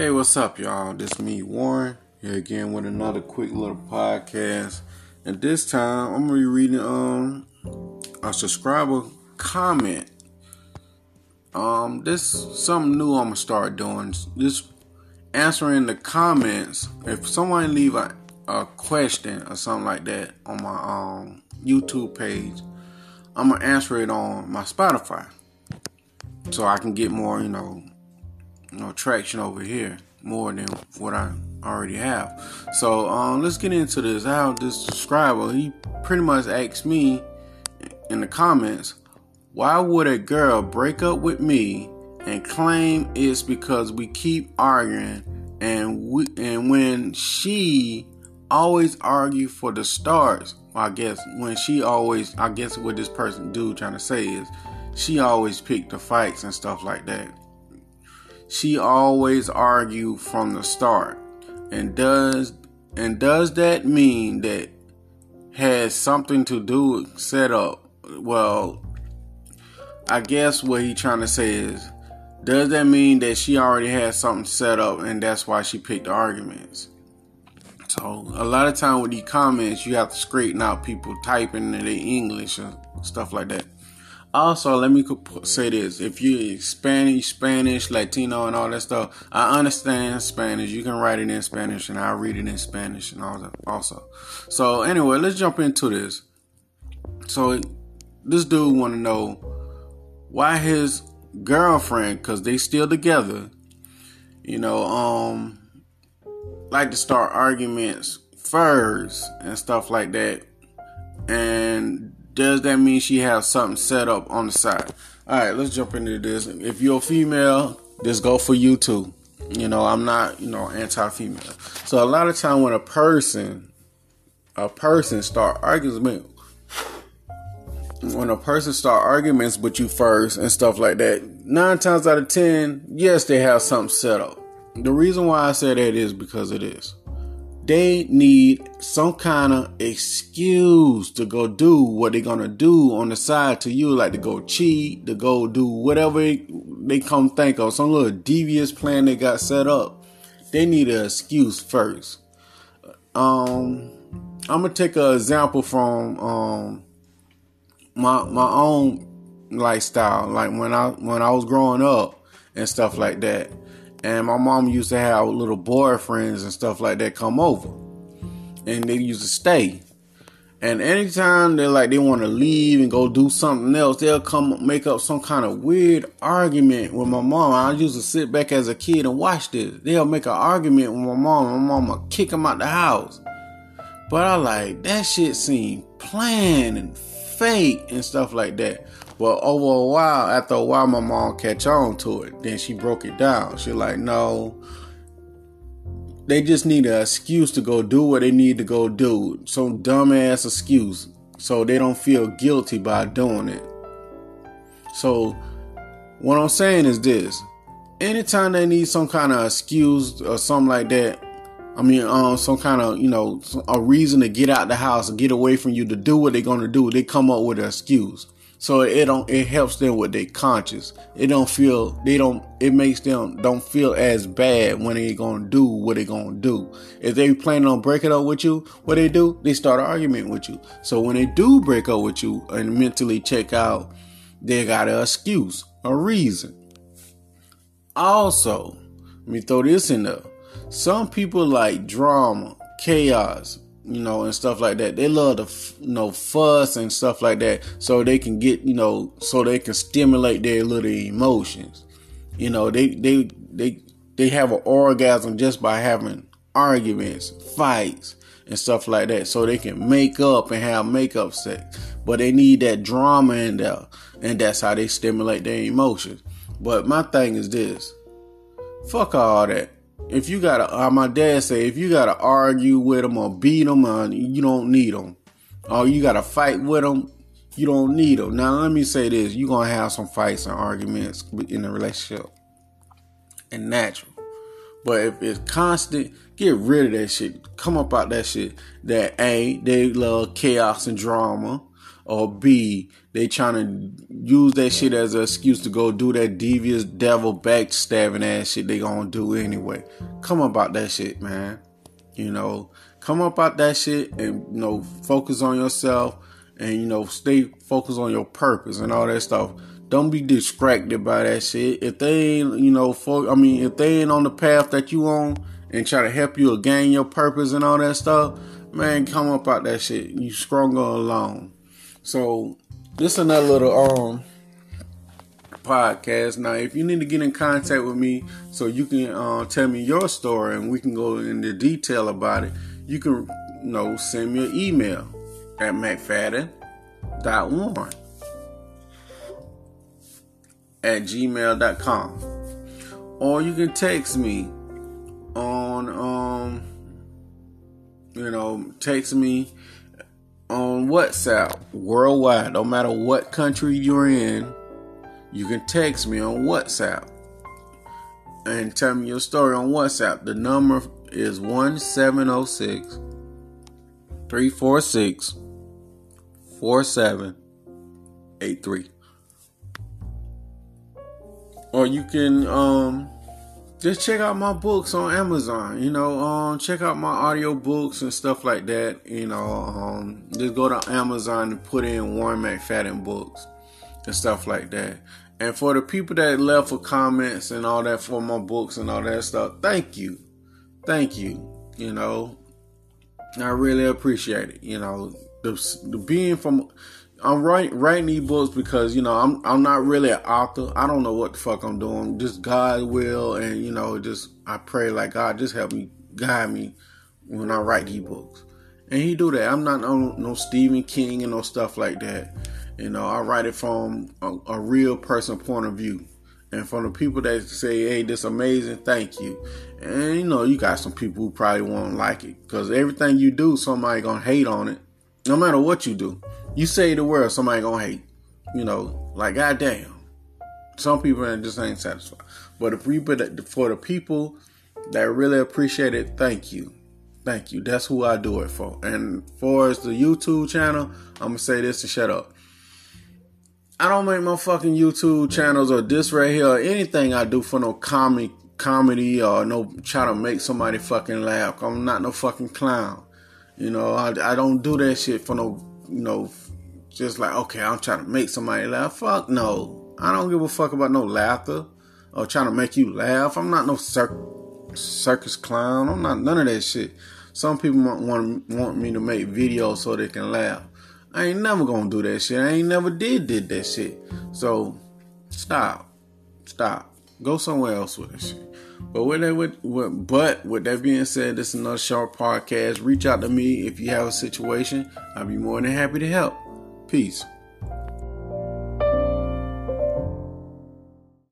Hey, what's up, y'all? This me, Warren, here again with another quick little podcast. And this time, I'm gonna be reading um a subscriber comment. Um, this something new I'm gonna start doing. This answering the comments. If someone leave a, a question or something like that on my um YouTube page, I'm gonna answer it on my Spotify, so I can get more, you know, know traction over here more than what I already have. So um, let's get into this. How this subscriber he pretty much asked me in the comments, why would a girl break up with me and claim it's because we keep arguing and we and when she always argue for the stars I guess when she always I guess what this person dude trying to say is she always picked the fights and stuff like that she always argue from the start. And does and does that mean that has something to do with setup? Well, I guess what he trying to say is does that mean that she already has something set up and that's why she picked arguments? So a lot of time with these comments, you have to straighten out people typing in their English and stuff like that. Also, let me say this: if you're Spanish, Spanish, Latino, and all that stuff, I understand Spanish. You can write it in Spanish, and I read it in Spanish, and all that. Also, so anyway, let's jump into this. So, this dude want to know why his girlfriend, because they still together, you know, um, like to start arguments first and stuff like that, and does that mean she has something set up on the side? All right, let's jump into this. If you're a female, this go for you too. You know, I'm not, you know, anti-female. So a lot of time when a person, a person start arguments, when a person start arguments with you first and stuff like that, nine times out of ten, yes, they have something set up. The reason why I say that is because it is they need some kind of excuse to go do what they're gonna do on the side to you, like to go cheat, to go do whatever they come think of, some little devious plan they got set up. They need an excuse first. Um, I'm gonna take an example from um my my own lifestyle, like when I when I was growing up and stuff like that. And my mom used to have little boyfriends and stuff like that come over. And they used to stay. And anytime they like they want to leave and go do something else, they'll come make up some kind of weird argument with my mom. I used to sit back as a kid and watch this. They'll make an argument with my mom. My mama kick them out the house. But I like that shit seemed planned and fake and stuff like that. But over a while, after a while, my mom catch on to it. Then she broke it down. She like, no, they just need an excuse to go do what they need to go do. Some dumbass excuse, so they don't feel guilty by doing it. So, what I'm saying is this: anytime they need some kind of excuse or something like that, I mean, um, some kind of, you know, a reason to get out the house and get away from you to do what they're gonna do, they come up with an excuse. So it don't it helps them with their conscience. It don't feel they don't it makes them don't feel as bad when they gonna do what they gonna do. If they planning on breaking up with you, what they do, they start an argument with you. So when they do break up with you and mentally check out, they got an excuse, a reason. Also, let me throw this in there. Some people like drama, chaos, you know, and stuff like that. They love to, you know, fuss and stuff like that, so they can get, you know, so they can stimulate their little emotions. You know, they they they they have an orgasm just by having arguments, fights, and stuff like that, so they can make up and have makeup sex. But they need that drama in there, and that's how they stimulate their emotions. But my thing is this: fuck all that if you gotta, uh, my dad say, if you gotta argue with them or beat them, uh, you don't need them. Or you gotta fight with them, you don't need them. Now, let me say this: you're gonna have some fights and arguments in a relationship, and natural. But if it's constant, get rid of that shit. Come up out that shit. That A, they love chaos and drama, or B, they trying to use that shit as an excuse to go do that devious devil backstabbing ass shit they gonna do anyway. Come about that shit, man. You know, come up out that shit and you know focus on yourself and you know stay focused on your purpose and all that stuff. Don't be distracted by that shit. If they ain't, you know, for, I mean, if they ain't on the path that you on and try to help you gain your purpose and all that stuff, man, come up out that shit. You stronger alone. So this is another little um podcast. Now, if you need to get in contact with me so you can uh, tell me your story and we can go into detail about it, you can you know send me an email at mcfadden.warren at gmail.com. Or you can text me on um you know, text me on WhatsApp worldwide, no matter what country you're in, you can text me on WhatsApp and tell me your story on WhatsApp. The number is 1706 346 4783 or you can um just check out my books on Amazon. You know, um, check out my audio books and stuff like that. You know, um, just go to Amazon and put in Warren McFadden books and stuff like that. And for the people that left for comments and all that for my books and all that stuff, thank you, thank you. You know, I really appreciate it. You know, the, the being from I'm writing writing these books because you know I'm I'm not really an author. I don't know what the fuck I'm doing. Just God will, and you know, just I pray like God just help me guide me when I write these books. And He do that. I'm not no, no Stephen King and no stuff like that. You know, I write it from a, a real person point of view, and from the people that say, "Hey, this amazing, thank you." And you know, you got some people who probably won't like it because everything you do, somebody gonna hate on it, no matter what you do. You say the word, somebody gonna hate. You know, like goddamn. Some people just ain't satisfied. But the people that for the people that really appreciate it, thank you. Thank you. That's who I do it for. And for as the YouTube channel, I'm gonna say this and shut up. I don't make my fucking YouTube channels or this right here or anything I do for no comedy comedy or no try to make somebody fucking laugh. I'm not no fucking clown. You know, I, I don't do that shit for no you know, just like, okay, I'm trying to make somebody laugh. Fuck no. I don't give a fuck about no laughter or trying to make you laugh. I'm not no cir- circus clown. I'm not none of that shit. Some people want, want, want me to make videos so they can laugh. I ain't never gonna do that shit. I ain't never did did that shit. So stop, stop. Go somewhere else with this shit. But with that, with, with, but with that being said, this is another short podcast. Reach out to me if you have a situation. I'll be more than happy to help. Peace.